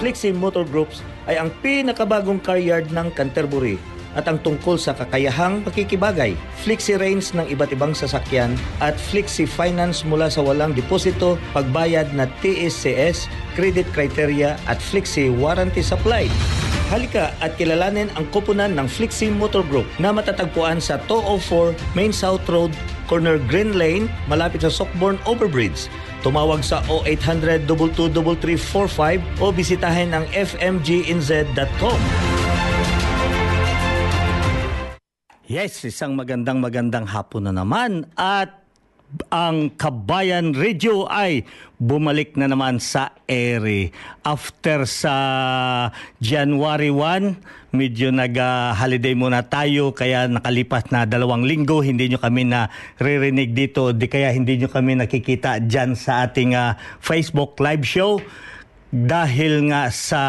Flexi Motor Groups ay ang pinakabagong car yard ng Canterbury at ang tungkol sa kakayahang pakikibagay, flexi range ng iba't ibang sasakyan at flexi finance mula sa walang deposito, pagbayad na TSCS, credit criteria at flexi warranty supply. Halika at kilalanin ang koponan ng Flexi Motor Group na matatagpuan sa 204 Main South Road, corner Green Lane, malapit sa Sockborn Overbridge. Tumawag sa 0800 22345 o bisitahin ang fmginz.com. Yes, isang magandang magandang hapon na naman at ang Kabayan Radio ay bumalik na naman sa ere. After sa January 1, medyo nag-holiday muna tayo kaya nakalipas na dalawang linggo hindi nyo kami na ririnig dito di kaya hindi nyo kami nakikita dyan sa ating ah, Facebook live show dahil nga sa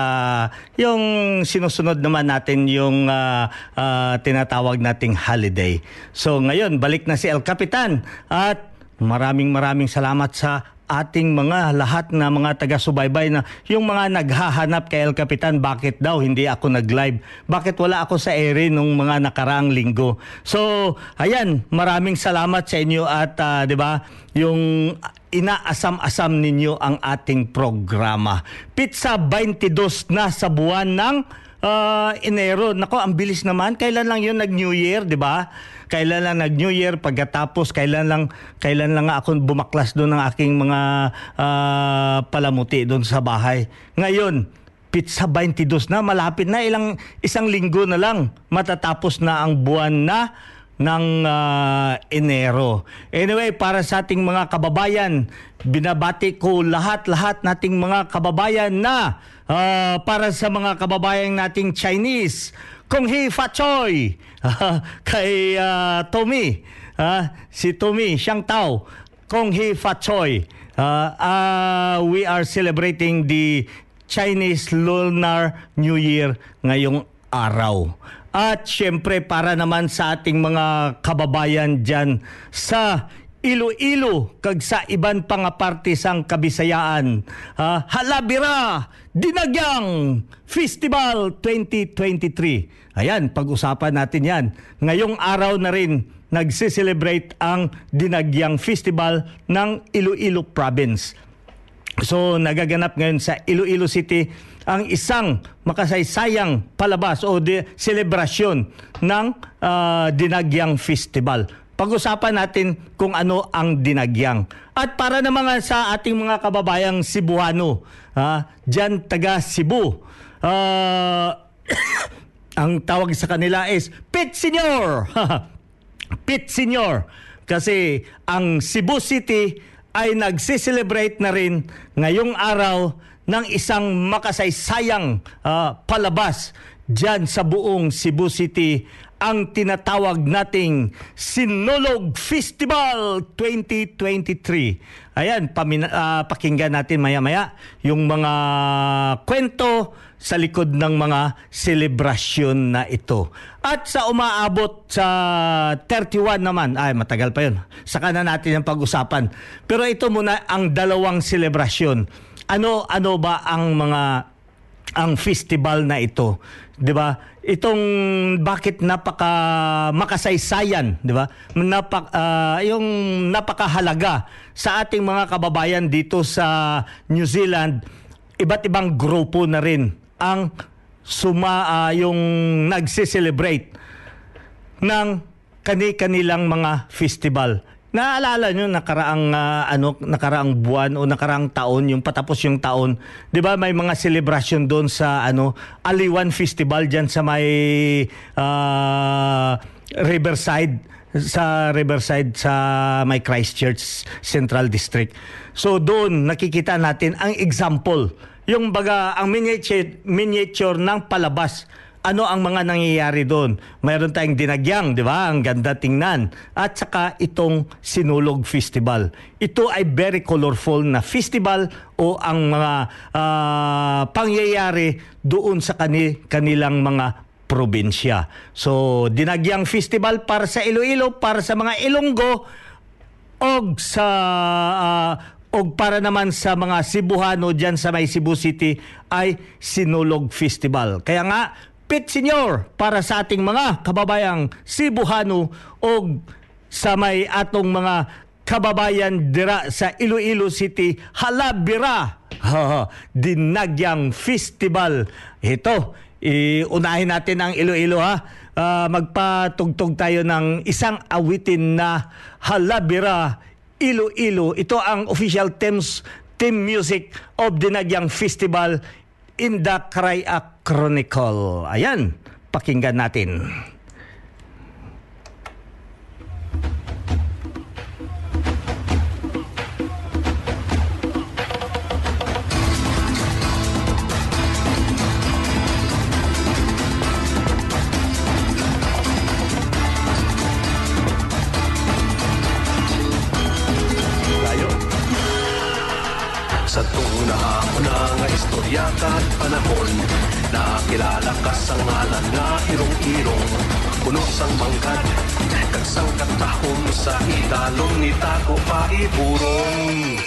yung sinusunod naman natin yung ah, ah, tinatawag nating holiday. So ngayon balik na si El Capitan at maraming maraming salamat sa ating mga lahat na mga taga-subaybay na yung mga naghahanap kay El Capitan bakit daw hindi ako nag-live? Bakit wala ako sa ere nung mga nakaraang linggo? So ayan maraming salamat sa inyo at ah, 'di ba yung inaasam-asam ninyo ang ating programa. Pizza 22 na sa buwan ng ah, Enero nako ang bilis naman kailan lang yun nag New Year 'di ba kailan lang nag New Year pagkatapos kailan lang kailan lang ako bumaklas doon ng aking mga ah, palamuti doon sa bahay. Ngayon, pizza 22 na malapit na ilang isang linggo na lang matatapos na ang buwan na ng ah, Enero. Anyway, para sa ating mga kababayan, binabati ko lahat-lahat nating mga kababayan na ah, para sa mga kababayan nating Chinese, Kung Hee Fa Choi, kay ah, Tommy, ah, si Tommy Xiang Tao, Kung Hee Fa Choi. Ah, ah, we are celebrating the Chinese Lunar New Year ngayong araw. At syempre para naman sa ating mga kababayan dyan sa Iloilo kag sa iban pang parte sang Kabisayaan. Ah, Halabira Dinagyang Festival 2023. Ayan, pag-usapan natin 'yan. Ngayong araw na rin nagse-celebrate ang Dinagyang Festival ng Iloilo Province. So nagaganap ngayon sa Iloilo City ang isang makasaysayang palabas o de selebrasyon ng ah, Dinagyang Festival. Pag-usapan natin kung ano ang dinagyang. At para naman sa ating mga kababayang Cebuano, ah, dyan taga Cebu, ah, ang tawag sa kanila is Pit Senior. Pit Senior. Kasi ang Cebu City ay nagsi-celebrate na rin ngayong araw ng isang makasaysayang ah, palabas dyan sa buong Cebu City ang tinatawag nating Sinulog Festival 2023. Ayan, pamina, ah, pakinggan natin maya-maya yung mga kwento sa likod ng mga selebrasyon na ito. At sa umaabot sa 31 naman, ay matagal pa yun, saka na natin ang pag-usapan. Pero ito muna ang dalawang selebrasyon. Ano ano ba ang mga ang festival na ito, 'di ba? Itong bakit napaka makasaysayan, 'di ba? Napak ah, yung napakahalaga sa ating mga kababayan dito sa New Zealand, iba't ibang grupo na rin ang suma ah, yung nagse-celebrate ng kani-kanilang mga festival. Naalala nyo nakaraang ah, ano nakaraang buwan o nakaraang taon yung patapos yung taon, 'di ba may mga celebration doon sa ano Aliwan Festival diyan sa may ah, Riverside sa Riverside sa may Christchurch Central District. So doon nakikita natin ang example, yung baga ang miniature miniature ng palabas ano ang mga nangyayari doon? Mayroon tayong dinagyang, di ba? Ang ganda tingnan. At saka itong Sinulog Festival. Ito ay very colorful na festival o ang mga ah, pangyayari doon sa kani, kanilang mga probinsya. So, dinagyang festival para sa Iloilo, para sa mga Ilonggo, og sa ah, og para naman sa mga Cebuano diyan sa may Cebu City ay Sinulog Festival. Kaya nga Pit Senior para sa ating mga kababayang Cebuano og sa may atong mga kababayan dira sa Iloilo City Halabira. Ha, Dinagyang Festival. Ito iunahin natin ang Iloilo ha? Ah, magpatugtog tayo ng isang awitin na Halabira Iloilo. Ito ang official themes team music of Dinagyang Festival in the Kraya Chronicle. Ayan, pakinggan natin. Irong-irong Puno sang manggad Kag sang katahom sa idalom ni Tago pa iburong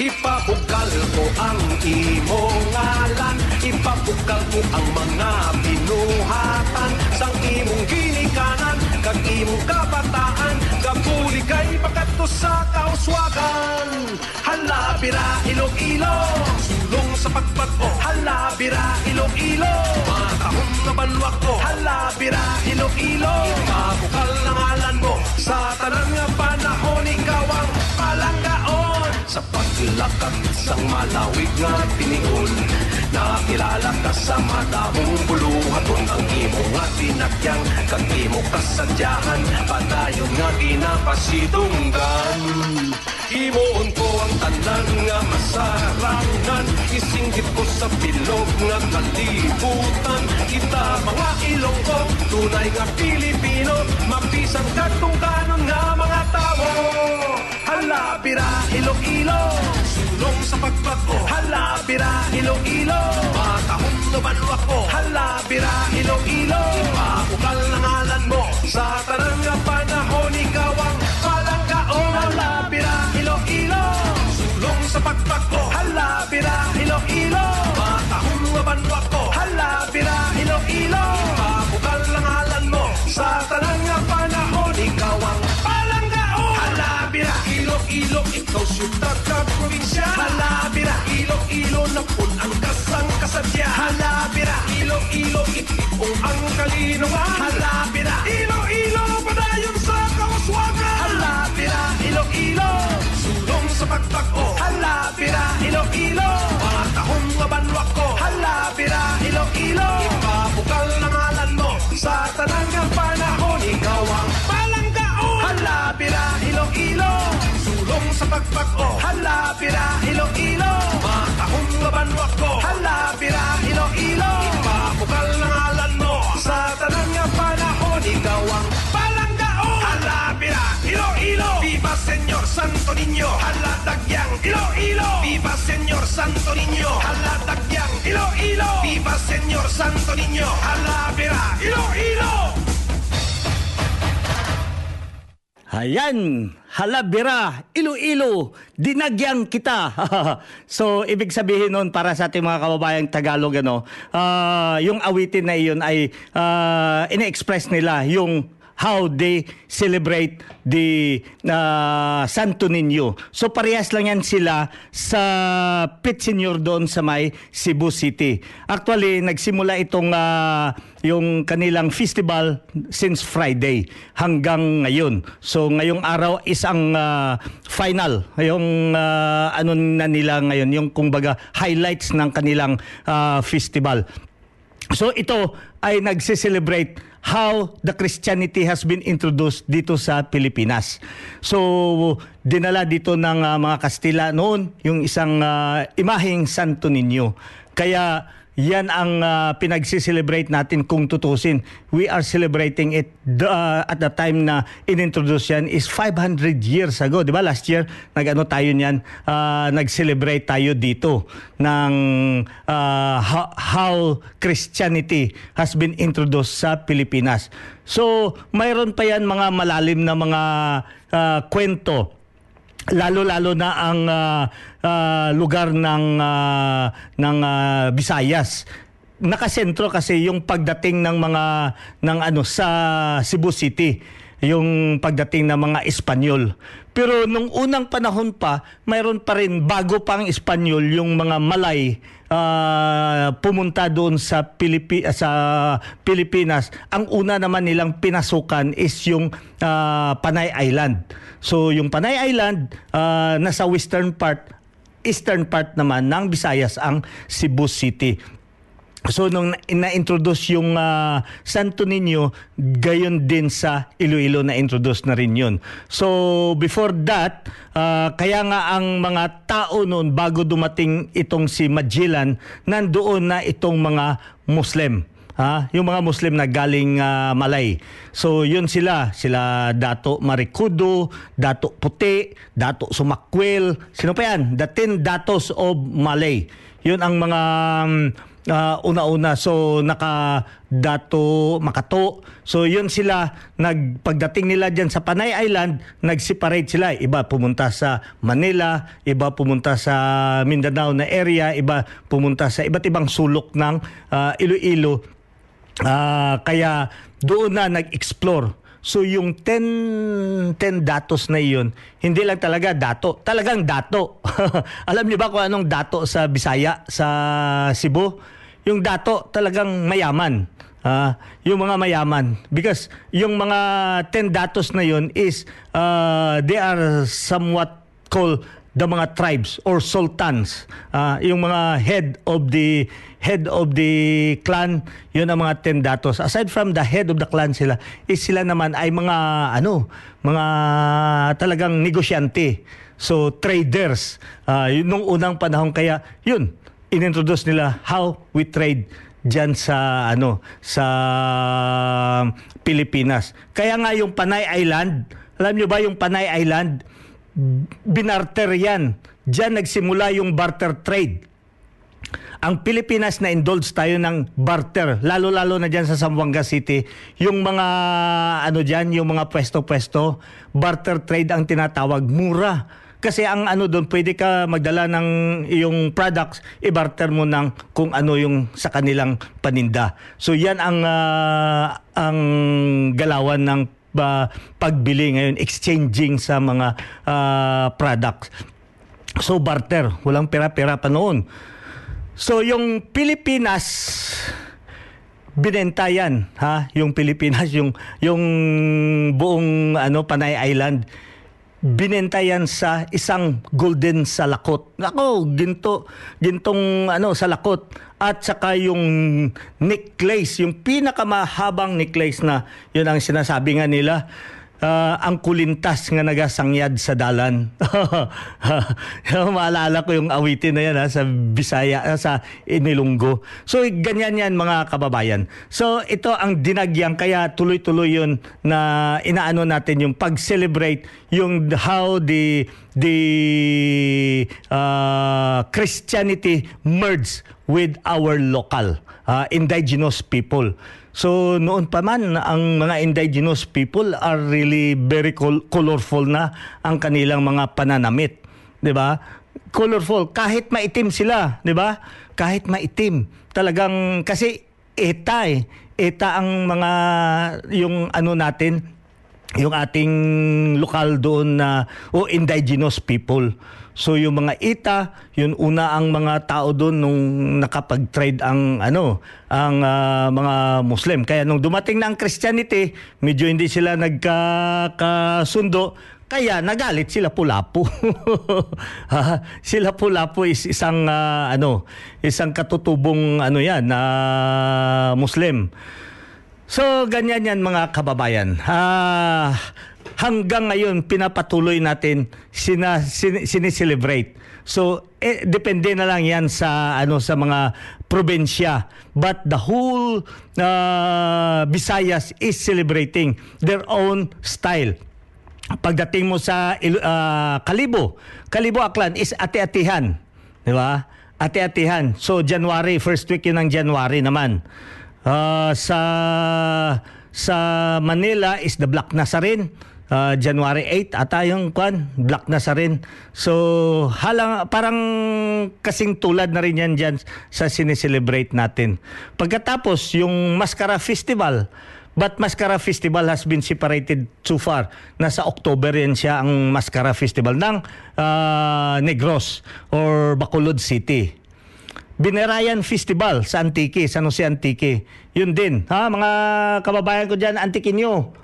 Ipabukal ko ang imong ngalan Ipabukal ko ang mga binuhatan Sang imong ginikanan Kag imong kabataan Gabuli kay pagkato sa kauswagan. Halabira Iloilo. Sulong sa pagbago Halabira Iloilo. Mga kahon na banwak ko Halabira Iloilo. Ipabukal ang ngalan mo. Sa tanan nga panahon Ikaw ang palanggaon Sa paglakad sang malawig nga tinigon Nakilala ka sa madamong buluhaton Ang imo nga tinakyang Kag imo kasadyahan Padayon nga ginapasidunggan. Imoon ko ang tanan nga masarangan Isinggit ko sa bilog nga kalibutan. Kita mga Ilonggo, tunay nga Pilipino Mapisang katong kanon nga mga tao Halabira, Iloilo. Sulong sa pagbago Halabira, Iloilo. Matahong naman ako Halabira, Iloilo Ilo-ilo, napun ang kasang kasadya Halabira, Ilo-ilo, itipong ang kalinungan Halabira, Ilo-ilo, padayon sa kawaswagan Halabira, Ilo-ilo, sulong sa pagbago Halabira, Ilo-ilo, mga tahong nga banwak ko Halabira, Ilo-ilo, ipabukal na ngalan mo. Sa tanang panahon, ikaw ang palanggaon Halabira, Iloilo Sulong sa pagbago Halabira, Iloilo. Matahong mabanwak ko Hala, bira, ilo-ilo. Ipapukal na ngalan mo. Sa tanang nga panahon Ikaw ang palanggaon. Hala, bira, ilo-ilo. Viva Senyor Santo Niño. Hala, tagyang ilo-ilo. Viva Senyor Santo Niño. Hala, tagyang ilo-ilo. Viva Senyor Santo Niño. Hala, bira, ilo-ilo. Ayan, halabira, ilo-ilo, dinagyang kita. so, ibig sabihin nun para sa ating mga kababayang Tagalog, ano, ah, yung awitin na iyon ay uh, ine-express nila yung how they celebrate the uh, Santo Niño. So parehas lang yan sila sa Pit Senior doon sa may Cebu City. Actually, nagsimula itong uh, yung kanilang festival since Friday hanggang ngayon. So ngayong araw is ang uh, final, yung uh, ano na nila ngayon, yung kumbaga highlights ng kanilang uh, festival. So ito ay nagse-celebrate how the Christianity has been introduced dito sa Pilipinas. So dinala dito ng uh, mga Kastila noon yung isang uh, imaheng Santo Niño. Kaya yan ang uh, pinagsi-celebrate natin kung tutusin. We are celebrating it uh, at the time na inintroduce yan is 500 years ago. Di ba? Last year, nag-ano tayo niyan, uh, nag-celebrate tayo dito ng uh, how, how Christianity has been introduced sa Pilipinas. So, mayroon pa yan mga malalim na mga uh, kwento lalo-lalo na ang uh, uh, lugar ng uh, ng uh, Visayas. Nakasentro kasi yung pagdating ng mga ng ano sa Cebu City yung pagdating ng mga Espanyol. Pero nung unang panahon pa, mayroon pa rin bago pang Espanyol yung mga Malay uh, pumunta doon sa Pilipi sa Pilipinas. Ang una naman nilang pinasukan is yung uh, Panay Island. So yung Panay Island uh, nasa western part, eastern part naman ng Visayas ang Cebu City. So nung na-introduce yung uh, Santo Niño, gayon din sa Iloilo na introduce na rin yun. So before that, uh, kaya nga ang mga tao noon bago dumating itong si Magellan, nandoon na itong mga Muslim. Ha? Yung mga Muslim na galing uh, Malay. So yun sila, sila Dato Marikudo, Dato Puti, Dato Sumakwil, sino pa yan? The ten Datos of Malay. Yun ang mga um, uh, una-una. So naka dato makato. So yun sila. Nagpagdating nila diyan sa Panay Island nag-separate sila. Iba pumunta sa Manila iba pumunta sa Mindanao na area iba pumunta sa iba't ibang sulok ng uh, Iloilo. Uh, kaya doon na nag-explore. So yung 10 10 datos na iyon, hindi lang talaga dato, talagang dato. Alam niyo ba kung anong dato sa Bisaya, sa Cebu? Yung dato talagang mayaman. Uh, yung mga mayaman. Because yung mga 10 datos na yon is uh, they are somewhat called the mga tribes or sultans. Uh, yung mga head of the head of the clan yun ang mga tendatos aside from the head of the clan sila is sila naman ay mga ano mga talagang negosyante. So traders. Uh, yun nung unang panahon kaya yun inintroduce nila how we trade diyan sa ano sa Pilipinas kaya nga yung Panay Island alam niyo ba yung Panay Island binarter yan. Diyan nagsimula yung barter trade. Ang Pilipinas na indulge tayo ng barter, lalo-lalo na diyan sa Zamboanga City, yung mga ano diyan, yung mga pwesto-pwesto, barter trade ang tinatawag, mura. Kasi ang ano doon, pwede ka magdala ng iyong products, i-barter mo ng kung ano yung sa kanilang paninda. So yan ang uh, ang galawan ng uh, pagbili ngayon, exchanging sa mga uh, products. So barter, walang pera-pera pa noon. So yung Pilipinas binenta yan, ha? Yung Pilipinas, yung yung buong ano Panay Island binenta yan sa isang golden salakot. Ako, ginto, gintong ano, salakot. At saka yung necklace, yung pinakamahabang necklace na yun ang sinasabi nga nila. Ah, ang kulintas nga nagasangyad sa dalan. Maalala ko yung awitin na yan ha, sa Bisaya, ah, sa Inilunggo. So ganyan yan mga kababayan. So ito ang dinagyang kaya tuloy-tuloy yun na inaano natin yung pag-celebrate yung how the the uh, Christianity merged with our local uh, indigenous people. So noon pa man ang mga indigenous people are really very col- colorful na ang kanilang mga pananamit, 'di ba? Colorful kahit maitim sila, 'di ba? Kahit maitim. Talagang kasi eta eh. Eta ang mga yung ano natin yung ating lokal doon na o indigenous people. So yung mga ita, yun una ang mga tao doon nung nakapag-trade ang ano, ang ah, mga Muslim. Kaya nung dumating na ang Christianity, medyo hindi sila nagkakasundo, kaya nagalit sila Pulapo. Ha? sila Pulapo is isang ah, ano, isang katutubong ano 'yan na Muslim. So, ganyan yan mga kababayan. Ah, hanggang ngayon, pinapatuloy natin, sina, sin, sineselebrate. So, eh, depende na lang yan sa, ano, sa mga probinsya. But the whole ah, Visayas is celebrating their own style. Pagdating mo sa Il- ah, Kalibo, Kalibo Aklan is ati-atihan. Di ba? Ati-atihan. So, January, first week yun ng January naman. Ah, sa sa Manila is the Black Nazarene. Ah, January 8 ata yung kwan, Black Nazarene. So halang parang kasing tulad na rin yan dyan sa sineselebrate natin. Pagkatapos yung Mascara Festival, But Mascara Festival has been separated so far. Nasa October yan siya ang Mascara Festival ng ah, Negros or Bacolod City. Binerayan Festival sa Antique, San Jose Antique. Yun din. Ha, mga kababayan ko dyan, Antique nyo.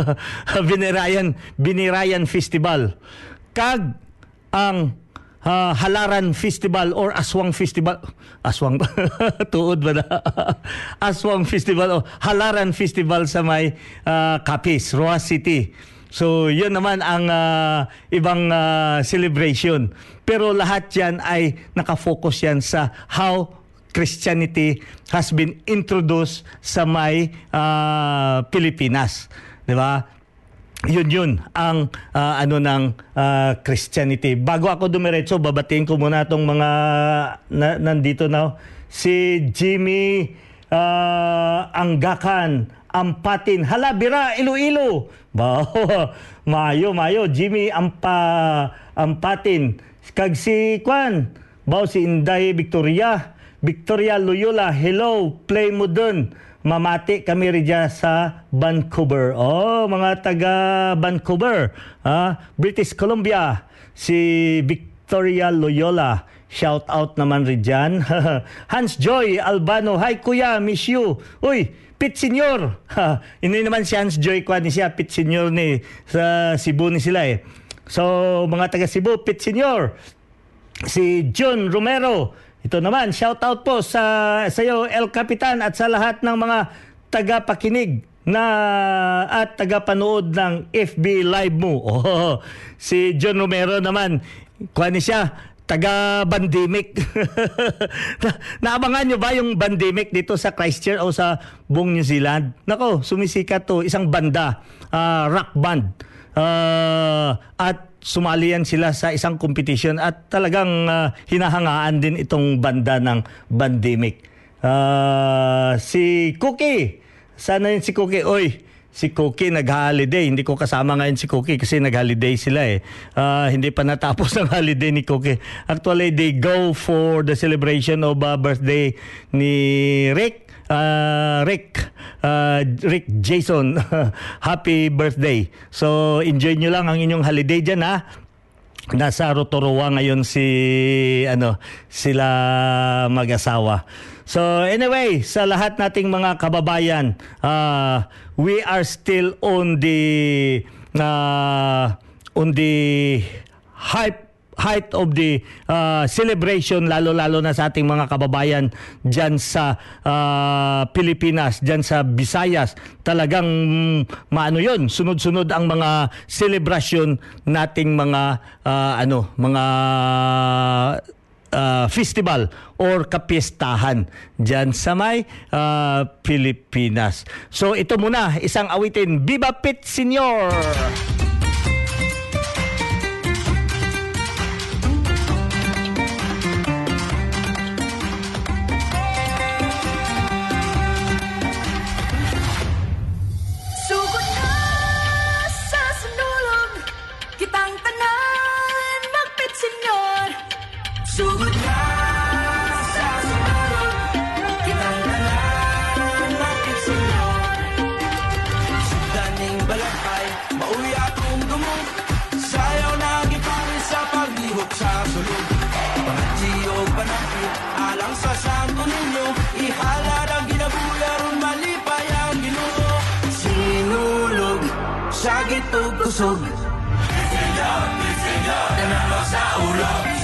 Binerayan, Binerayan Festival. Kag ang ah, Halaran Festival or Aswang Festival. Aswang? Tuod ba na? Aswang Festival o Halaran Festival sa may ah, Capiz, Roa City. So, yun naman ang ah, ibang ah, celebration. Pero lahat yan ay nakafocus yan sa how Christianity has been introduced sa may ah, Pilipinas. 'Di ba? Yun yun ang ah, ano ng ah, Christianity. Bago ako dumiretso, babatiin ko muna tong mga na, nandito na si Jimmy ah, Anggakan Ampatin Halabira Iloilo. Ba, mayo mayo Jimmy Ampa Ampatin kag si Kwan. Bao si Inday Victoria. Victoria Loyola, hello, play mo dun. Mamati kami rin sa Vancouver. Oh, mga taga Vancouver. Ah, British Columbia. Si Victoria Loyola. Shout out naman rin dyan. Hans Joy Albano. Hi kuya, miss you. Uy, Pit Senior. Ha, naman si Hans Joy kwa ni siya. Pit Senior ni sa Cebu ni sila eh. So, mga taga Cebu, Pit Senior si John Romero. Ito naman, shout out po sa sa iyo El Capitan at sa lahat ng mga tagapakinig na at tagapanood ng FB Live mo. Oh, si John Romero naman, kuha ni siya, taga Bandemic. na, naabangan nyo ba yung Bandemic dito sa Christchurch o sa buong New Zealand? Nako, sumisikat to, isang banda, ah, rock band. Ah, at sumali yan sila sa isang competition at talagang ah, hinahangaan din itong banda ng Bandemic. Ah, si Cookie, sana yun si Cookie, oy, si Cookie nag-holiday. Hindi ko kasama ngayon si Cookie kasi nag-holiday sila eh. Ah, hindi pa natapos ang holiday ni Cookie. Actually, they go for the celebration of ah, birthday ni Rick. Ah, Rick, ah, Rick Jason, happy birthday. So, enjoy nyo lang ang inyong holiday dyan ha. Nasa Rotorua ngayon si ano sila mag-asawa. So anyway, sa lahat nating mga kababayan, uh, we are still on the uh, on the hype height of the uh, celebration lalo-lalo na sa ating mga kababayan diyan sa uh, Pilipinas, diyan sa Visayas. Talagang maano 'yon, sunod-sunod ang mga celebration nating mga uh, ano, mga uh, festival or kapiestahan diyan sa may uh, Pilipinas. So ito muna, isang awitin, Viva Pit Senior! Jesús. Señor, mi Señor, en los.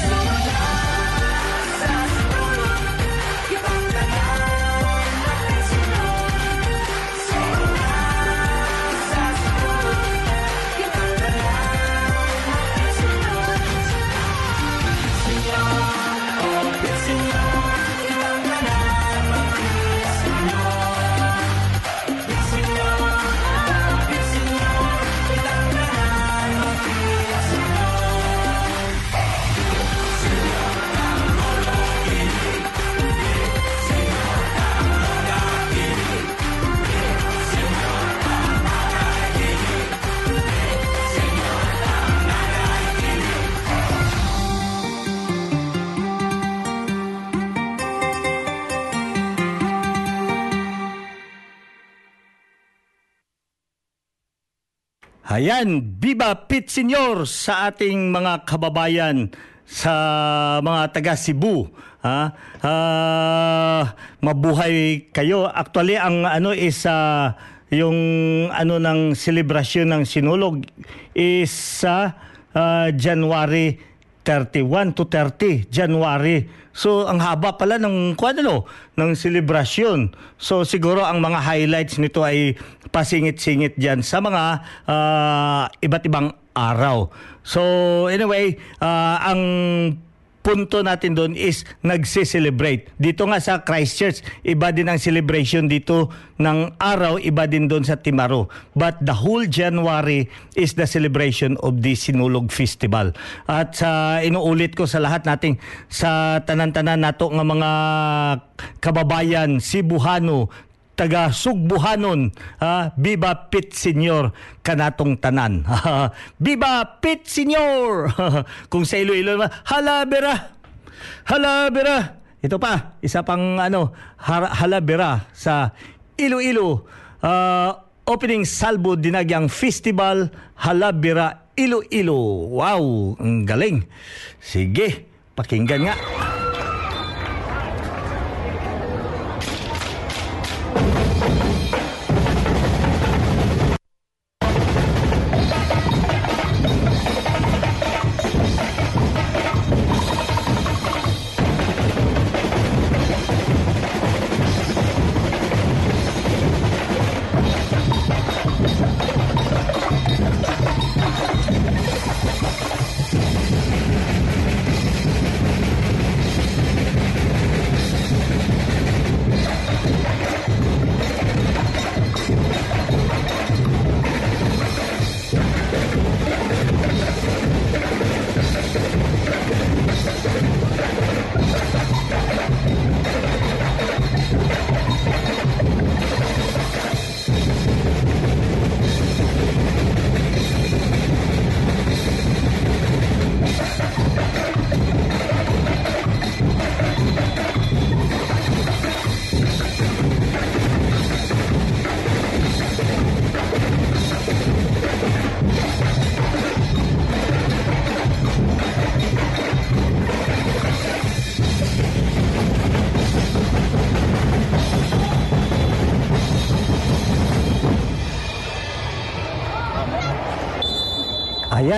Ayan, Viva Pit Senior sa ating mga kababayan sa mga taga Cebu. Ha? Ah, mabuhay kayo. Actually, ang ano is ah, yung ano ng selebrasyon ng Sinulog is sa ah, January 31 to 30 January. So ang haba pala ng kung ano ng selebrasyon. So siguro ang mga highlights nito ay pasingit-singit diyan sa mga ah, iba't ibang araw. So anyway, ah, ang punto natin doon is nagse-celebrate. Dito nga sa Christchurch, iba din ang celebration dito ng araw, iba din doon sa Timaro. But the whole January is the celebration of the Sinulog Festival. At sa inuulit ko sa lahat nating sa tanan-tanan nato nga mga kababayan, Cebuano, taga Sugbuhanon, ha? Viva Pit Senior kanatong tanan. Viva Pit Senior! Kung sa Iloilo naman, halabera! Halabera! Ito pa, isa pang ano, halabera sa Iloilo. Ah, opening Salvo Dinagyang Festival, Halabera, Iloilo. Wow, ang galing. Sige, pakinggan nga.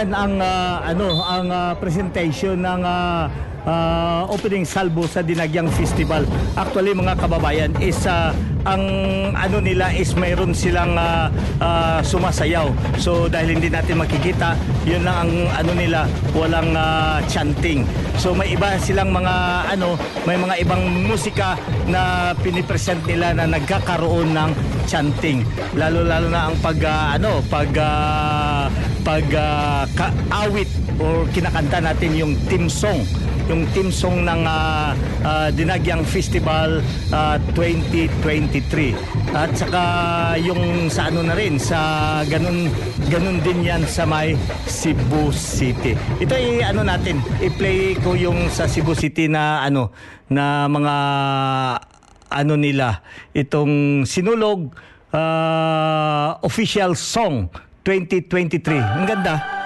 Ayan ang ah, ano ang ah, presentation ng ah, ah, opening salvo sa Dinagyang Festival. Actually mga kababayan is ah, ang ano nila is mayroon silang ah, ah, sumasayaw. So dahil hindi natin makikita, yun lang ang ano nila, walang ah, chanting. So may iba silang mga ano, may mga ibang musika na pinipresent nila na nagkakaroon ng chanting. Lalo-lalo na ang pag ah, ano, pag ah, pag ah, ka- awit or kinakanta natin yung team song. Yung team song ng ah, ah, Dinagyang Festival ah, 2023 at saka yung sa ano na rin sa ganun ganun din yan sa may Cebu City. Ito ay ano natin i-play ko yung sa Cebu City na ano na mga ano nila itong sinulog ah, official song 2023 ang ganda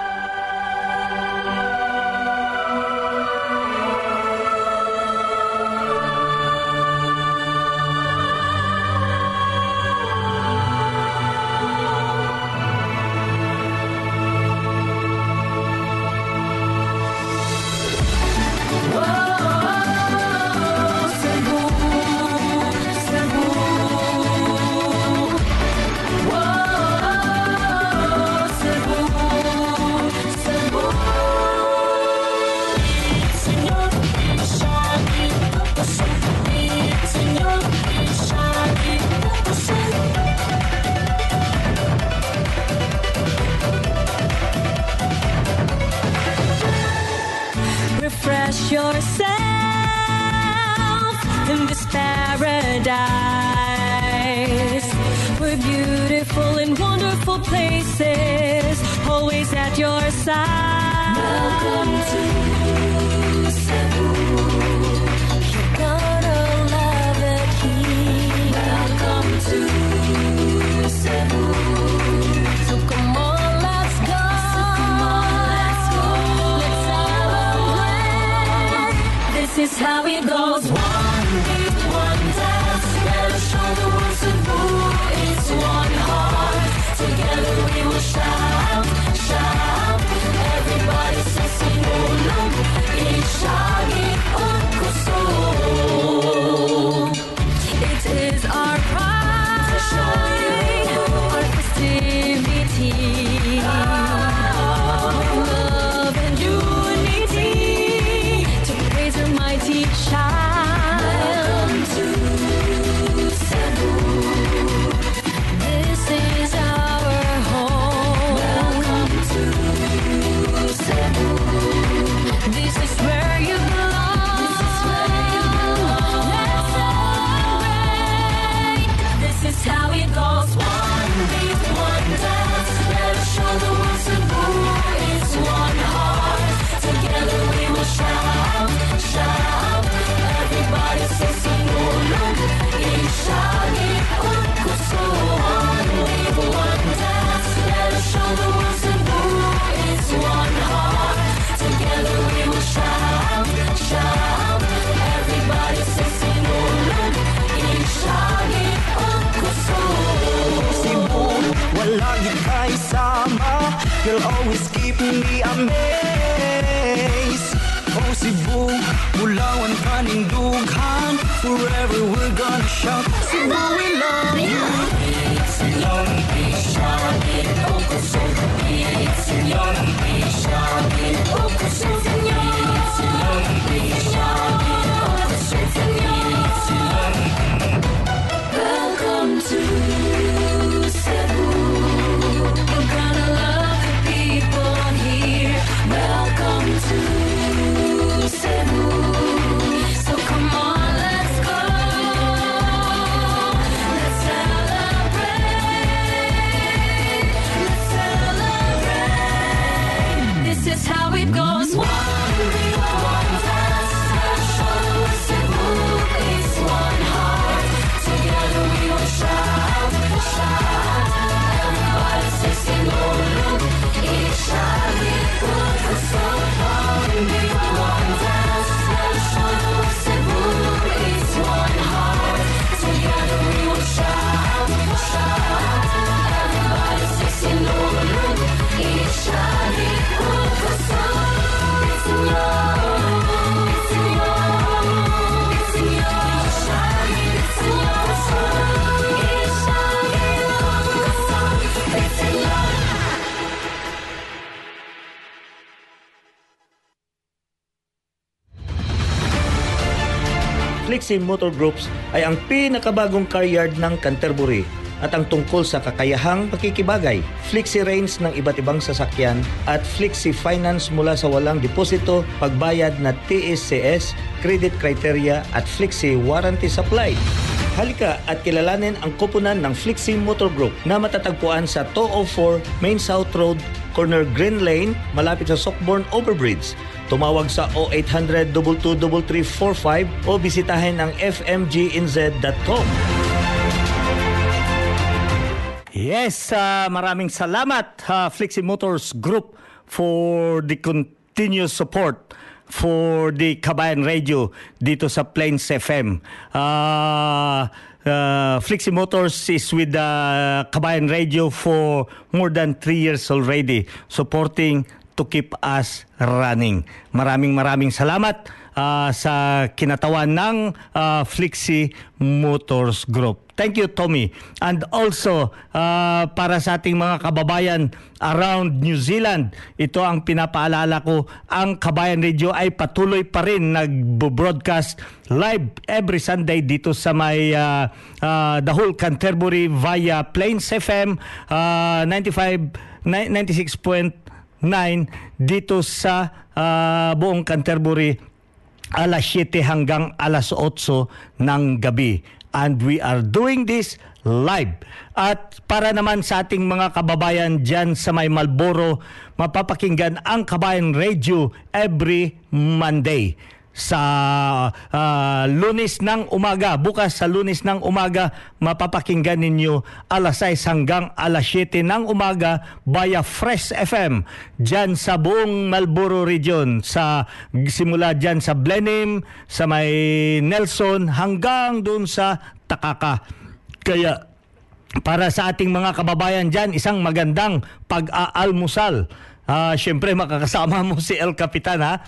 paradise. We're beautiful and wonderful places, always at your side. Welcome to Cebu. You're gonna love it here. Welcome to Cebu. So come on, let's go. let's go. Let's. This is how it goes. Flixie Motor Groups ay ang pinakabagong car yard ng Canterbury at ang tungkol sa kakayahang pakikibagay, Flixie Range ng iba't ibang sasakyan at Flixie Finance mula sa walang deposito, pagbayad na TSCS, credit criteria at Flixie Warranty Supply. Halika at kilalanin ang koponan ng Flixie Motor Group na matatagpuan sa 204 Main South Road, corner Green Lane, malapit sa Sockborn Overbridge. Tumawag sa 0800 22345 o bisitahin ang fmginz.com. Yes, ah, maraming salamat uh, Flixie Motors Group for the continuous support for the Kabayan Radio dito sa Plains FM. Uh, uh, Flixie Motors is with the Kabayan Radio for more than three years already, supporting to keep us running. Maraming maraming salamat uh, sa kinatawan ng uh, Flixie Motors Group. Thank you, Tommy. And also, uh, para sa ating mga kababayan around New Zealand, ito ang pinapaalala ko, ang Kabayan Radio ay patuloy pa rin nag-broadcast live every Sunday dito sa may uh, uh, the whole Canterbury via Plains FM uh, 95 96.9 dito sa uh, buong Canterbury alas 7 hanggang alas 8 ng gabi. And we are doing this live. At para naman sa ating mga kababayan dyan sa may Malboro, mapapakinggan ang Kabayan Radio every Monday sa ah, lunes ng umaga. Bukas sa lunes ng umaga, mapapakinggan ninyo alas 6 hanggang alas 7 ng umaga via Fresh FM dyan sa buong Malboro region. Sa, simula dyan sa Blenheim, sa may Nelson, hanggang dun sa Takaka. Kaya para sa ating mga kababayan dyan, isang magandang pag-aalmusal. Ah, Siyempre, makakasama mo si El Capitan ha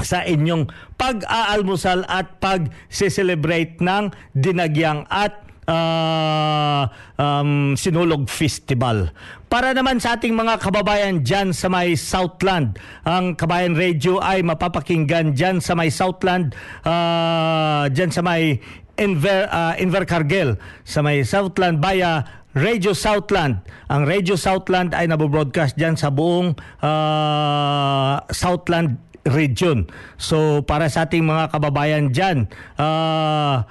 sa inyong pag-aalmusal at pag-celebrate ng dinagyang at ah, um, Sinulog Festival. Para naman sa ating mga kababayan dyan sa may Southland, ang Kabayan Radio ay mapapakinggan dyan sa may Southland, ah, dyan sa may Inver, ah, Invercargill, sa may Southland via Radio Southland. Ang Radio Southland ay nabobroadcast dyan sa buong ah, Southland region. So para sa ating mga kababayan dyan, ah,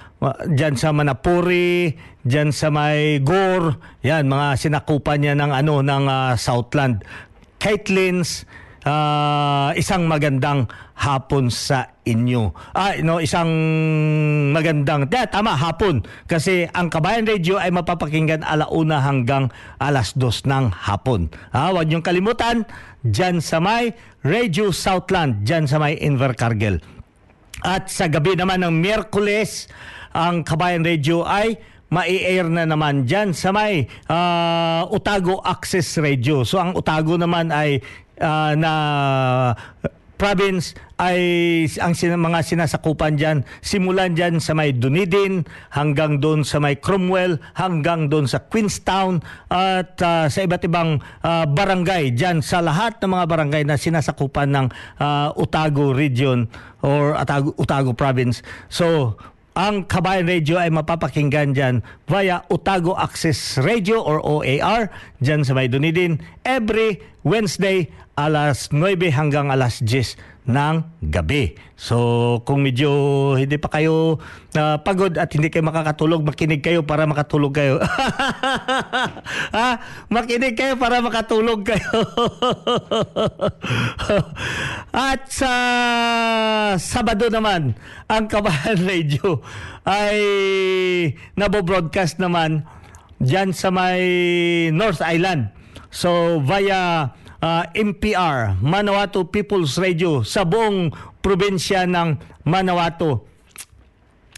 dyan sa Manapuri, dyan sa may Gore, yan mga sinakupan niya ng ano ng ah, Southland. Caitlin's ah, isang magandang hapon sa inyo. Ah, no, isang magandang, yeah, tama, hapon. Kasi ang Kabayan Radio ay mapapakinggan alauna hanggang alas dos ng hapon. Ah, huwag niyong kalimutan, dyan sa may Radio Southland, dyan sa may Invercargill. At sa gabi naman ng Miyerkules, ang Kabayan Radio ay mai-air na naman dyan sa may ah, Otago Access Radio. So ang Otago naman ay ah, na province ay ang sin- mga sinasakupan dyan, simulan dyan sa may Dunedin, hanggang doon sa may Cromwell, hanggang doon sa Queenstown, at ah, sa iba't ibang ah, barangay dyan, sa lahat ng mga barangay na sinasakupan ng ah, Otago region or Otago, Otago province. So, ang Kabayan Radio ay mapapakinggan dyan via Otago Access Radio or OAR dyan sa may Dunedin every Wednesday alas 9 hanggang alas 10 ng gabi. So kung medyo hindi pa kayo ah, pagod at hindi kayo makakatulog, makinig kayo para makatulog kayo. ha? Makinig kayo para makatulog kayo. at sa Sabado naman, ang Kabahan Radio ay nabobroadcast naman dyan sa may North Island. So via uh, MPR, Manawato People's Radio sa buong probinsya ng Manawato.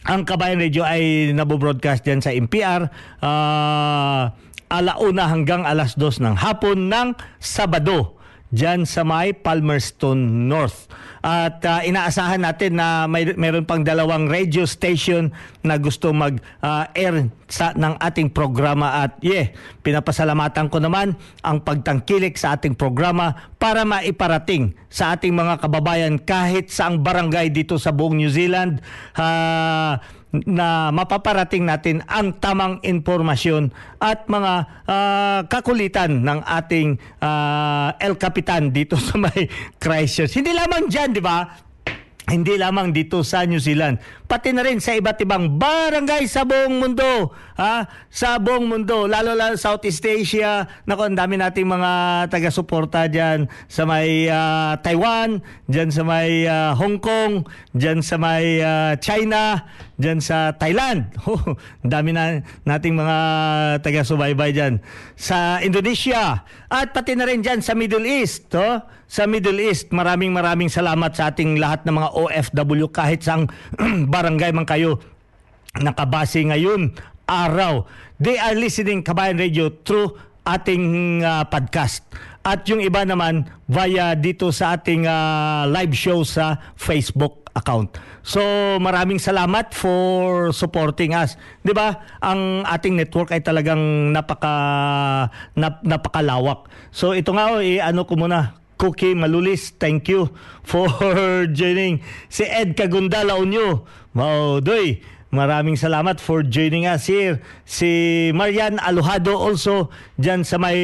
Ang Kabayan Radio ay nabobroadcast dyan sa MPR uh, alauna hanggang alas dos ng hapon ng Sabado dyan sa may Palmerston North. At ah, inaasahan natin na may meron pang dalawang radio station na gusto mag-air sa ng ating programa at yeah, pinapasalamatan ko naman ang pagtangkilik sa ating programa para maiparating sa ating mga kababayan kahit saang barangay dito sa buong New Zealand ah, na mapaparating natin ang tamang informasyon at mga ah, kakulitan ng ating ah, El Capitan dito sa may Christchurch. Hindi lamang dyan, di ba? Hindi lamang dito sa New Zealand, pati na rin sa iba't ibang barangay sa buong mundo. Ha? Sa buong mundo, lalo lalo Southeast Asia. Naku, ang dami nating mga taga-suporta dyan sa may ah, Taiwan, dyan sa may ah, Hong Kong, dyan sa may ah, China, dyan sa Thailand. Oh, dami na nating mga taga-subaybay dyan. Sa Indonesia at pati na rin dyan sa Middle East. Oh. Sa Middle East, maraming maraming salamat sa ating lahat ng mga OFW kahit sang barangay man kayo nakabase ngayon araw. They are listening Kabayan Radio through ating ah, podcast. At yung iba naman via dito sa ating ah, live show sa Facebook account. So maraming salamat for supporting us. 'Di ba? Ang ating network ay talagang napaka nap, napakalawak. So ito nga oh, eh, ano ko muna Cookie Malulis, thank you for joining. Si Ed Kagunda La Unyo, Maudoy, maraming salamat for joining us here. Si Marian Alojado also, dyan sa may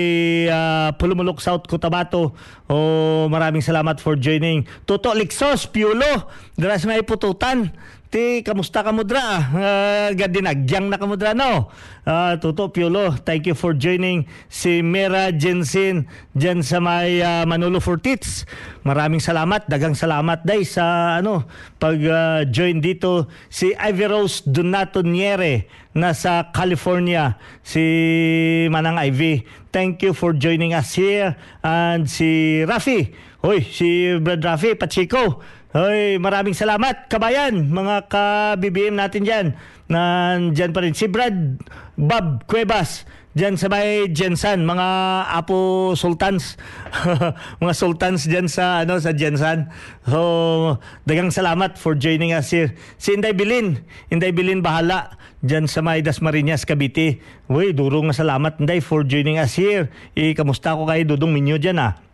ah, Pulumulok, South Cotabato. Oh, maraming salamat for joining. Toto Lixos, Piolo, dras may pututan. Ti, kamusta ka mudra? Uh, gadinagyang na ka mudra, no? Ah, Toto Piolo, thank you for joining. Si Mera Jensen, dyan sa may ah, Manolo Fortits. Maraming salamat, dagang salamat day sa ano, pag-join dito. Si Ivy Rose Donato Niere, nasa California. Si Manang Ivy, thank you for joining us here. And si Rafi, Hoy, si Brad Rafi Pachico. Hoy, maraming salamat kabayan, mga ka-BBM natin diyan. Nandyan pa rin si Brad Bob Cuevas diyan sa may Jensan, mga Apo Sultans. mga sultans diyan sa ano sa Jensan. So, dagang salamat for joining us here. Si Inday Bilin, Inday Bilin bahala diyan sa may Dasmariñas, Cavite. Uy, durong salamat Inday for joining us here. Eh, kamusta ko kay Dudong Minyo diyan ah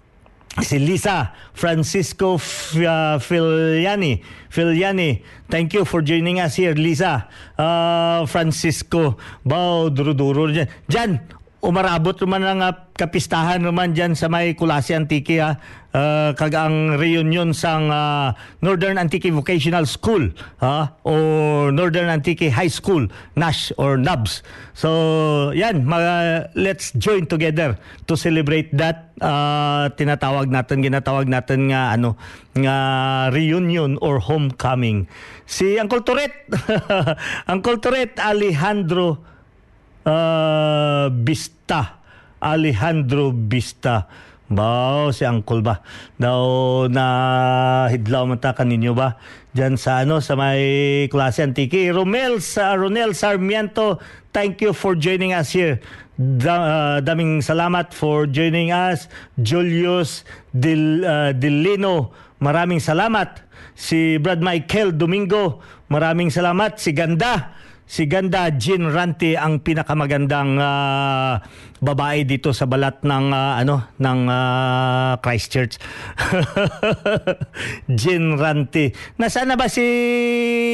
si Lisa Francisco F- uh, Filiani. Filiani, thank you for joining us here, Lisa. Uh, Francisco, bao, duro-duro dyan. Dyan, umarabot naman ang uh, kapistahan naman dyan sa may Kulasi Antique ha. Uh, kag ang reunion sang uh, Northern Antique Vocational School ha? Or Northern Antique High School NASH or NABS so yan mga, let's join together to celebrate that uh, tinatawag natin ginatawag natin nga ano nga reunion or homecoming. Si Uncle Toret Uncle Toret Alejandro uh, Bista Alejandro Bista Bao, si Uncle ba? Daw na hidlaw man ta kaninyo ba? Diyan sa ano sa may klase antiki. Romel sa Ronel Sarmiento, thank you for joining us here. Da, ah, daming salamat for joining us. Julius Dil, ah, Dilino, maraming salamat. Si Brad Michael Domingo, maraming salamat. Si Ganda, Si Ganda Jean Ranti ang pinakamagandang ah, babae dito sa balat ng ah, ano ng ah, Christchurch. Jean Ranti. Nasaan na ba si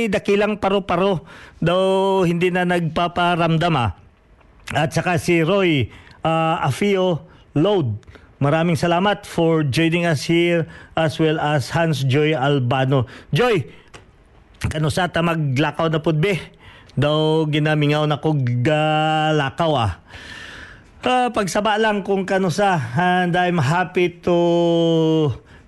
Dakilang Paro-Paro? Daw hindi na nagpaparamdam ah. At saka si Roy ah, Afio Load. Maraming salamat for joining us here as well as Hans Joy Albano. Joy, kano sa ta maglakaw na pud be? Daw ginamingaw na kog ah, lakaw ah. Ah, pagsaba lang kung kano sa and I'm happy to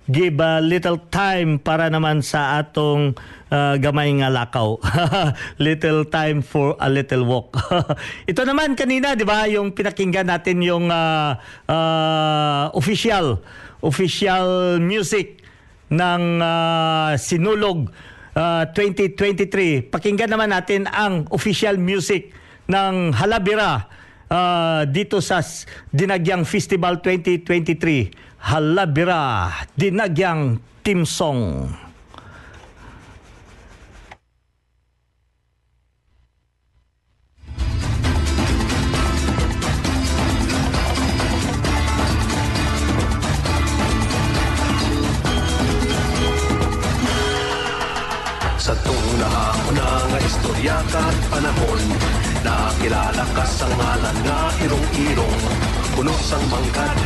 give a little time para naman sa atong ah, gamay nga lakaw. little time for a little walk. Ito naman kanina, 'di ba, yung pinakinggan natin yung ah, ah, official official music ng ah, Sinulog ah, 2023. Pakinggan naman natin ang official music ng Halabira ah, dito sa Dinagyang Festival 2023. Halabira, Dinagyang Team Song. Sa tungna ako na nga istorya kat panahon Nakilala ka sa ngalan nga irong-irong Puno sang manggad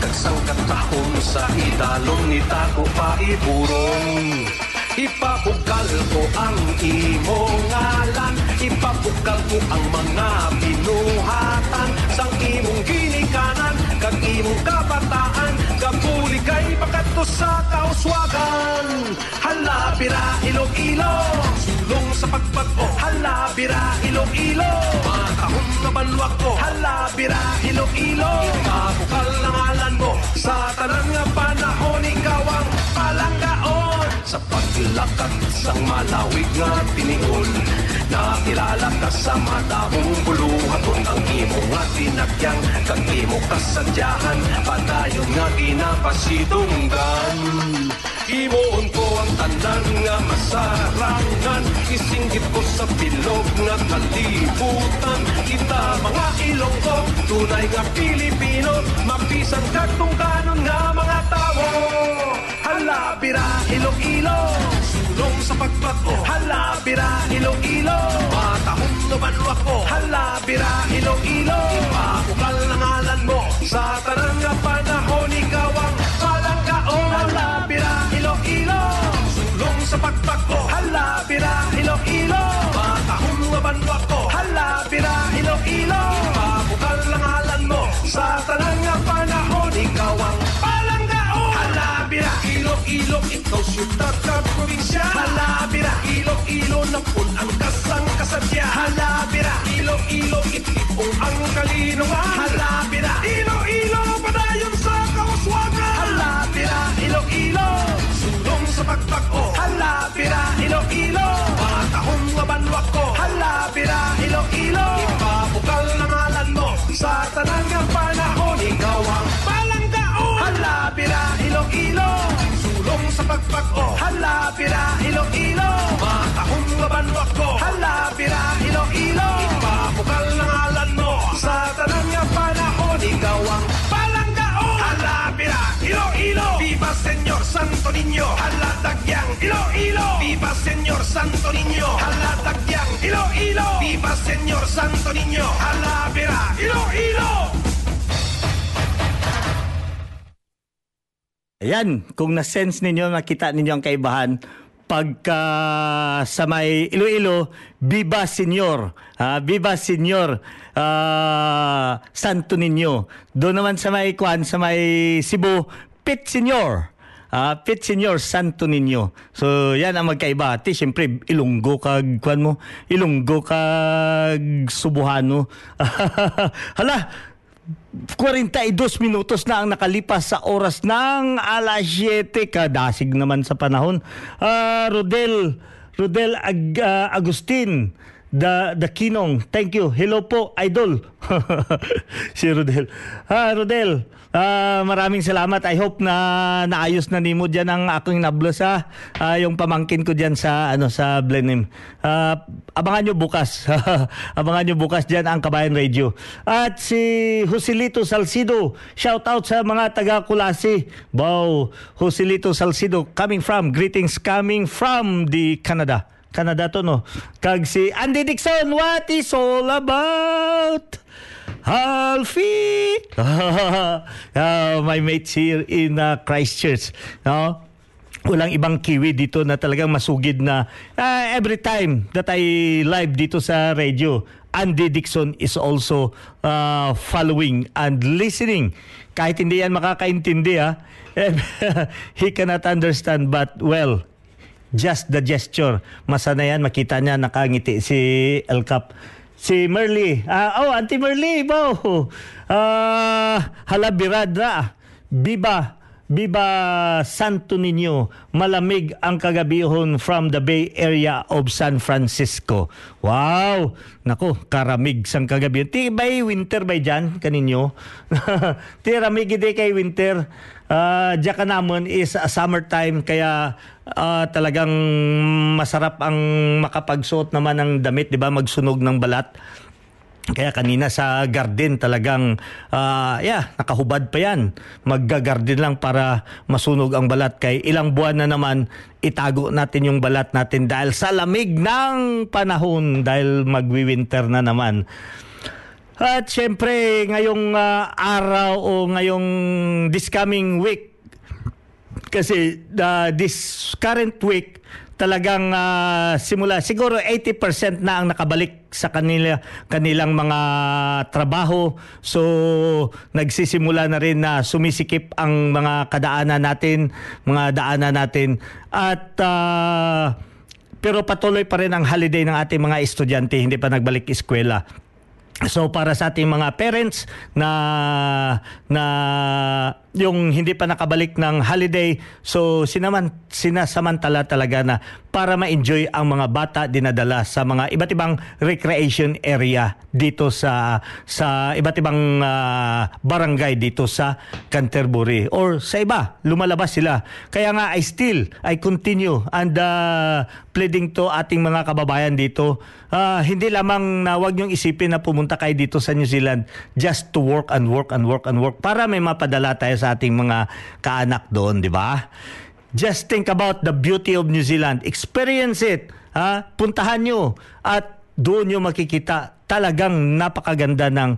Kag sang katahon sa idalon ni Tago pa iburong. Ipabukal ko ang imong ngalan Ipabukal ko ang mga binuhatan. Sang imong ginikanan Kag imong kabataan Gapuli kay pakato sa kauswagan. Halabira Iloilo Sulong sa pagbago Halabira Iloilo. Makahon na banwag ko. Halabira Iloilo. Ipabukal ang ngalan mo. Sa tanan nga panahon Ikaw ang palanggaon Sa paglakad sang malawig nga tinigon Nakilala ka sa madamong buluhaton Ang imo nga tinakyang Kag imo kasadyahan. Padayon nga ginapasidunggan Imoon ko ang tanan nga masarangan Isinggit ko sa bilog nga kalibutan. Kita mga Ilonggo, tunay nga Pilipino. Mapisan kagtong kanon nga mga tao. Halabira, Iloilo. Sulong sa pagbato Halabira, Iloilo. Matahong naman ako. Halabira, Iloilo. Ipakukal na ngalan mo Sa tanang nga panahon Sa pagbato Halabira, Iloilo. Matahong naman ako. Halabira, Iloilo. Ipakukal na ngalan mo. Sa tanang nga panahon Ikaw ang palangkaon Halabira, Ilo-ilo, ikaw syudad ka probinsya. Halabira, Ilo-ilo, napun ang kasang kasadya Halabira, Ilo-ilo, itipong ang kalinungan. Halabira, Ilo-ilo, padayon sa pagbago Halabira, Ilo-ilo, matahong nga ko. Halabira, Ilo-ilo, ipabukal na ngalan mo Sa tanang nga panahon, ikaw ang palanggaon Halabira, Iloilo. Sulong sa pagbago Halabira, Iloilo. Matahong nga ko. Halabira, Halatagyang Iloilo Viva Señor Santo Niño Halatagyang Iloilo Viva Señor Santo Niño Halabira, Iloilo Ayan, kung na-sense ninyo, nakita ninyo ang kaibahan, pagka sa may Iloilo, Viva Senyor. Ah, Viva Senyor ah, Santo Niño. Doon naman sa may Kwan, sa may Cebu, Pit Senyor. Ah, Pit Senyor Santo Niño. So, yan ang magkaiba. Ti, siyempre, Ilonggo kag, kwan mo, Ilonggo kag Subuhano. Hala, 42 minutos na ang nakalipas sa oras ng alas 7. Kadasig naman sa panahon. Ah, Rodel, Rodel Ag- ah, Agustin, the, the Kinong. Thank you. Hello po, idol. si Rodel. Ah, Rodel, ah, maraming salamat. I hope na naayos na nimo diyan ang aking nablos ha. Ah, yung pamangkin ko diyan sa ano sa Blenheim. Ah, abangan nyo bukas. abangan nyo bukas diyan ang Kabayan Radio. At si Joselito Salcido, shout out sa mga taga Kulasi. Wow, Joselito Salcido coming from greetings coming from the Canada. Canada to no. Kag si Andy Dixon, what is all about? Alfie! Ah, my mates here in uh, Christchurch. No? Walang ibang kiwi dito na talagang masugid na ah, every time that I live dito sa radio, Andy Dixon is also uh, following and listening. Kahit hindi yan makakaintindi ha. He cannot understand but well, just the gesture. Masana yan, makita niya nakangiti si El Cap. Si Merly. Ah, oh, Auntie Merly, bo. Ah, halabirada. Biba. Viva Santo Niño, malamig ang kagabihon from the Bay Area of San Francisco. Wow! Nako, karamig sang kagabi. Ti bay winter bay dyan kaninyo. Ti ramig ide kay winter. Uh, diya ka namon is a summertime kaya ah, talagang masarap ang makapagsuot naman ng damit, 'di ba? Magsunog ng balat. Kaya kanina sa garden talagang ah, yeah, nakahubad pa yan. Magga-garden lang para masunog ang balat kay ilang buwan na naman itago natin yung balat natin dahil sa lamig ng panahon dahil magwi-winter na naman. At syempre ngayong ah, araw o ngayong this coming week kasi uh, this current week talagang ah, simula siguro 80% na ang nakabalik sa kanila kanilang mga trabaho. So nagsisimula na rin na sumisikip ang mga kadaanan natin mga daanan natin. At ah, pero patuloy pa rin ang holiday ng ating mga estudyante hindi pa nagbalik eskwela. So para sa ating mga parents na na yung hindi pa nakabalik ng holiday, so sinaman sinasamantala talaga na para ma-enjoy ang mga bata dinadala sa mga iba't ibang recreation area dito sa sa iba't ibang ah, barangay dito sa Canterbury or sa iba lumalabas sila. Kaya nga I still I continue and uh, pleading to ating mga kababayan dito ah, hindi lamang na wag niyong isipin na pumunta kayo dito sa New Zealand just to work and work and work and work para may mapadala tayo sa ating mga kaanak doon, di ba? Just think about the beauty of New Zealand. Experience it. Ha? Puntahan nyo at doon nyo makikita talagang napakaganda ng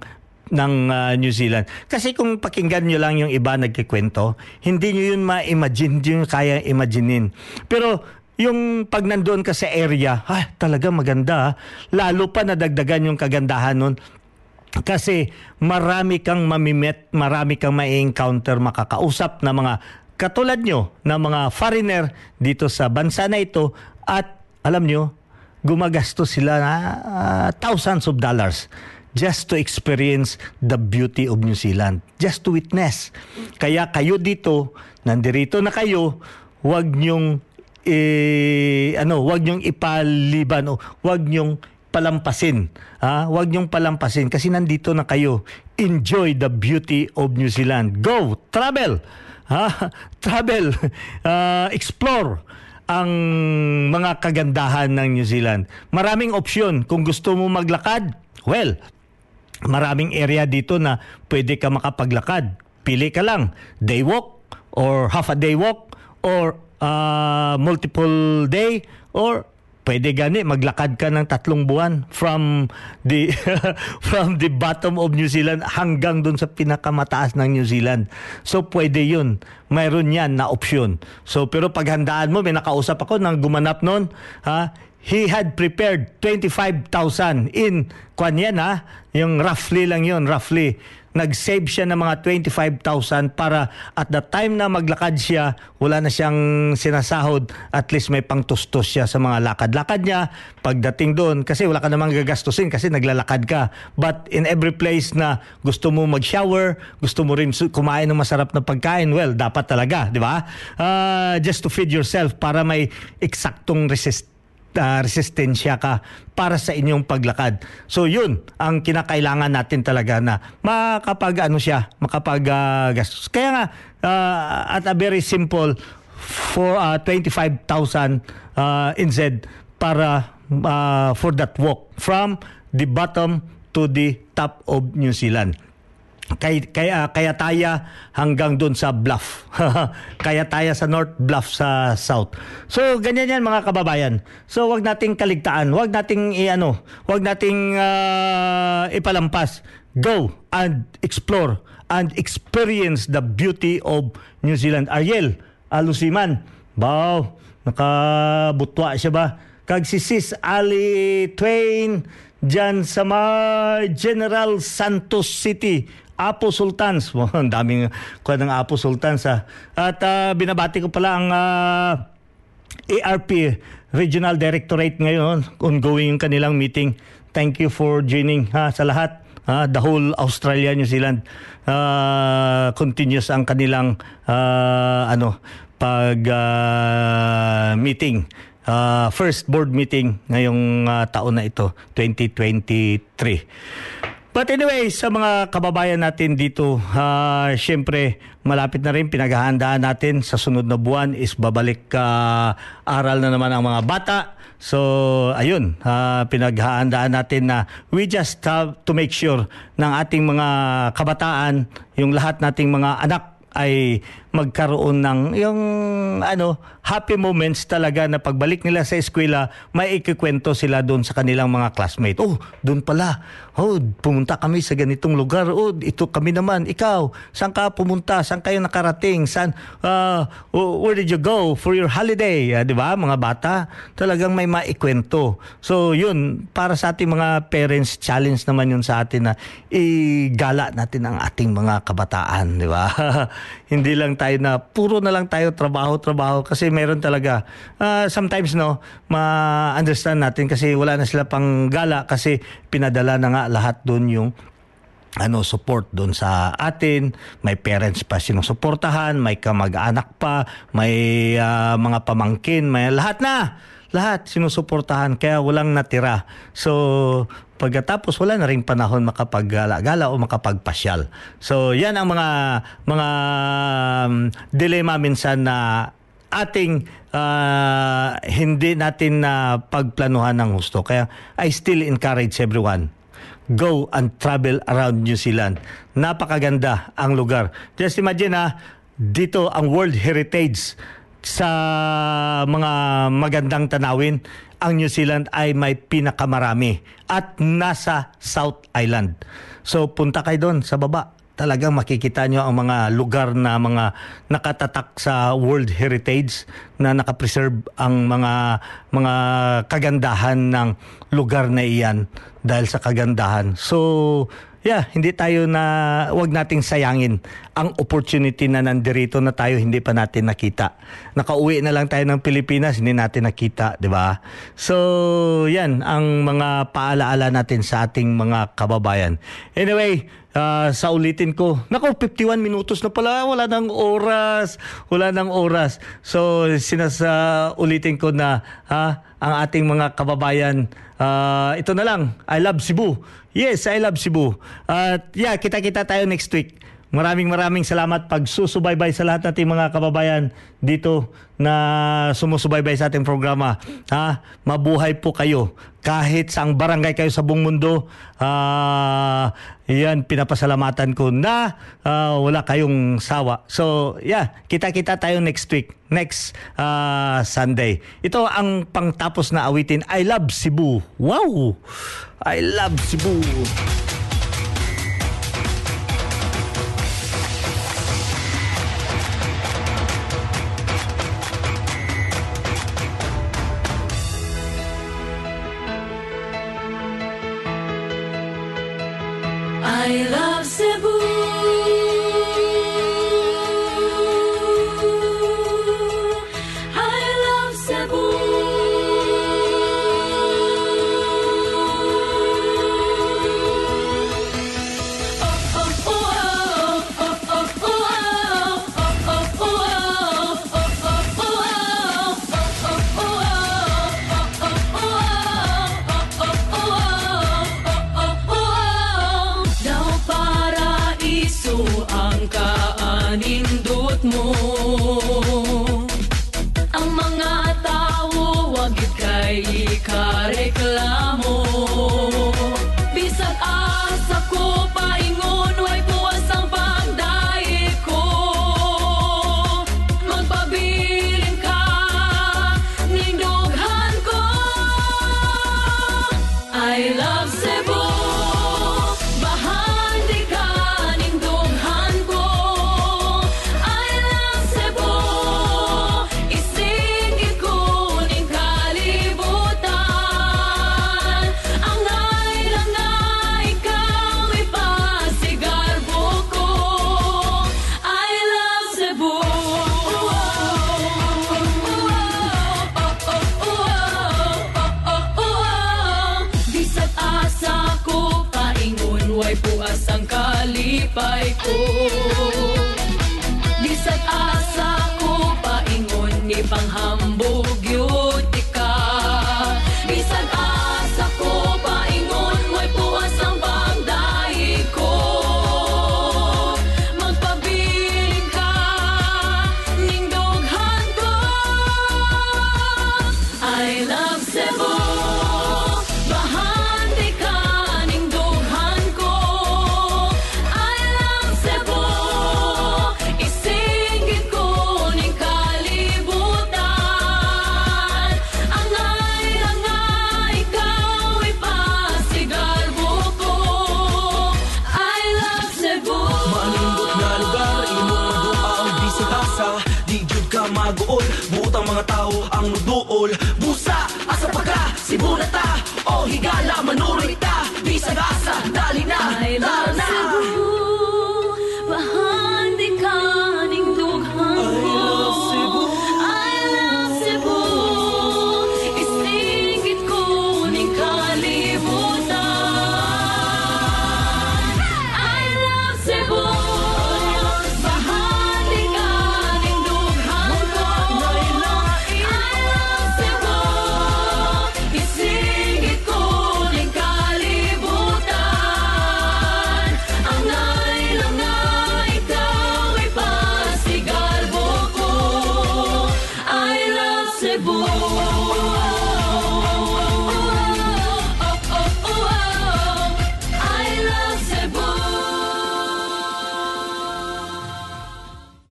ng ah, New Zealand. Kasi kung pakinggan nyo lang yung iba nagkikwento, hindi nyo yun ma-imagine, hindi nyo kaya imaginein. Pero yung pag nandoon ka sa area, ay talaga maganda. ah. Lalo pa nadagdagan yung kagandahan nun. Kasi marami kang mamimit, marami kang ma-encounter, makakausap na mga katulad nyo, na mga foreigner dito sa bansa na ito at alam nyo, gumagastos sila na ah, thousands of dollars just to experience the beauty of New Zealand, just to witness. Kaya kayo dito, nandirito na kayo, wag nyong eh, ano, wag nyong ipaliban o wag nyong palampasin. Ha? Huwag niyong palampasin kasi nandito na kayo. Enjoy the beauty of New Zealand. Go! Travel! Ha? Travel! Ah, explore ang mga kagandahan ng New Zealand. Maraming opsyon. Kung gusto mo maglakad, well, maraming area dito na pwede ka makapaglakad. Pili ka lang. Day walk or half a day walk or uh, multiple day or pwede gani maglakad ka ng tatlong buwan from the from the bottom of New Zealand hanggang dun sa pinakamataas ng New Zealand. So pwede yun. Mayroon yan na opsyon. So pero paghandaan mo, may nakausap ako nang gumanap noon, ha? He had prepared 25,000 in kwan yan ha, yung roughly lang yun, roughly nag-save siya ng mga 25,000 para at the time na maglakad siya, wala na siyang sinasahod, at least may pangtustos siya sa mga lakad-lakad niya. Pagdating doon, kasi wala ka namang gagastusin kasi naglalakad ka. But in every place na gusto mo mag-shower, gusto mo rin kumain ng masarap na pagkain, well, dapat talaga, di ba? Ah, just to feed yourself para may eksaktong resist uh, resistensya ka para sa inyong paglakad. So yun ang kinakailangan natin talaga na makapag ano siya, makapag uh, gastos. Kaya nga uh, at a very simple for uh, 25,000 uh, NZ para uh, for that walk from the bottom to the top of New Zealand kay kaya kaya taya hanggang doon sa Bluff. kaya taya sa North Bluff sa South. So ganyan yan mga kababayan. So wag nating kaligtaan, wag nating iano, wag nating ah, ipalampas. Go and explore and experience the beauty of New Zealand. Ariel, Alusiman. Wow, nakabutwa siya ba? Kag si Sis Ali Twain dyan sa may General Santos City. Apo Sultans. Wow, ang daming kuha ng Apo Sultans. Ha. At uh, binabati ko pala ang ah, uh, ARP Regional Directorate ngayon. Ongoing yung kanilang meeting. Thank you for joining ha, sa lahat. Uh, the whole Australia, New Zealand, uh, continuous ang kanilang uh, ano, pag uh, meeting uh, first board meeting ngayong uh, taon na ito 2023 But anyway, sa mga kababayan natin dito, uh, syempre malapit na rin pinaghahandaan natin sa sunod na buwan is babalik uh, aral na naman ang mga bata. So ayun, uh, pinaghahandaan natin na we just have to make sure ng ating mga kabataan, yung lahat nating mga anak ay magkaroon ng yung ano happy moments talaga na pagbalik nila sa eskwela may ikikwento sila doon sa kanilang mga classmate. Oh, doon pala oh, pumunta kami sa ganitong lugar, oh, ito kami naman, ikaw, saan ka pumunta, saan kayo nakarating, saan, uh, where did you go for your holiday, uh, di ba, mga bata, talagang may maikwento. So, yun, para sa ating mga parents, challenge naman yun sa atin na igala natin ang ating mga kabataan, di ba? Hindi lang tayo na, puro na lang tayo trabaho, trabaho, kasi meron talaga, uh, sometimes, no, ma-understand natin kasi wala na sila pang gala kasi pinadala na nga lahat doon yung ano support doon sa atin. May parents pa sinusuportahan may kamag-anak pa may uh, mga pamangkin may lahat na! Lahat sinusuportahan kaya walang natira. So pagkatapos wala na ring panahon makapaggala-gala o makapagpasyal. So yan ang mga mga um, dilemma minsan na ating uh, hindi natin na uh, pagplanuhan ng gusto kaya I still encourage everyone go and travel around New Zealand. Napakaganda ang lugar. Just imagine ha, dito ang World Heritage sa mga magandang tanawin, ang New Zealand ay may pinakamarami at nasa South Island. So punta kayo doon sa baba talagang makikita nyo ang mga lugar na mga nakatatak sa World Heritage na nakapreserve ang mga mga kagandahan ng lugar na iyan dahil sa kagandahan. So, yeah, hindi tayo na wag nating sayangin ang opportunity na nandirito na tayo hindi pa natin nakita. Nakauwi na lang tayo ng Pilipinas, hindi natin nakita, 'di ba? So, 'yan ang mga paalaala natin sa ating mga kababayan. Anyway, uh, sa ulitin ko, nako 51 minutos na pala, wala nang oras, wala nang oras. So sinasa ulitin ko na ha, ang ating mga kababayan, uh, ito na lang, I love Cebu. Yes, I love Cebu. At uh, yeah, kita-kita tayo next week. Maraming maraming salamat pagsusubaybay sa lahat nating mga kababayan dito na sumusubaybay sa ating programa. Ha? Mabuhay po kayo kahit saang barangay kayo sa buong mundo. Uh, yan, pinapasalamatan ko na uh, wala kayong sawa. So, yeah, kita-kita tayo next week, next uh, Sunday. Ito ang pangtapos na awitin, I Love Cebu. Wow! I Love Cebu.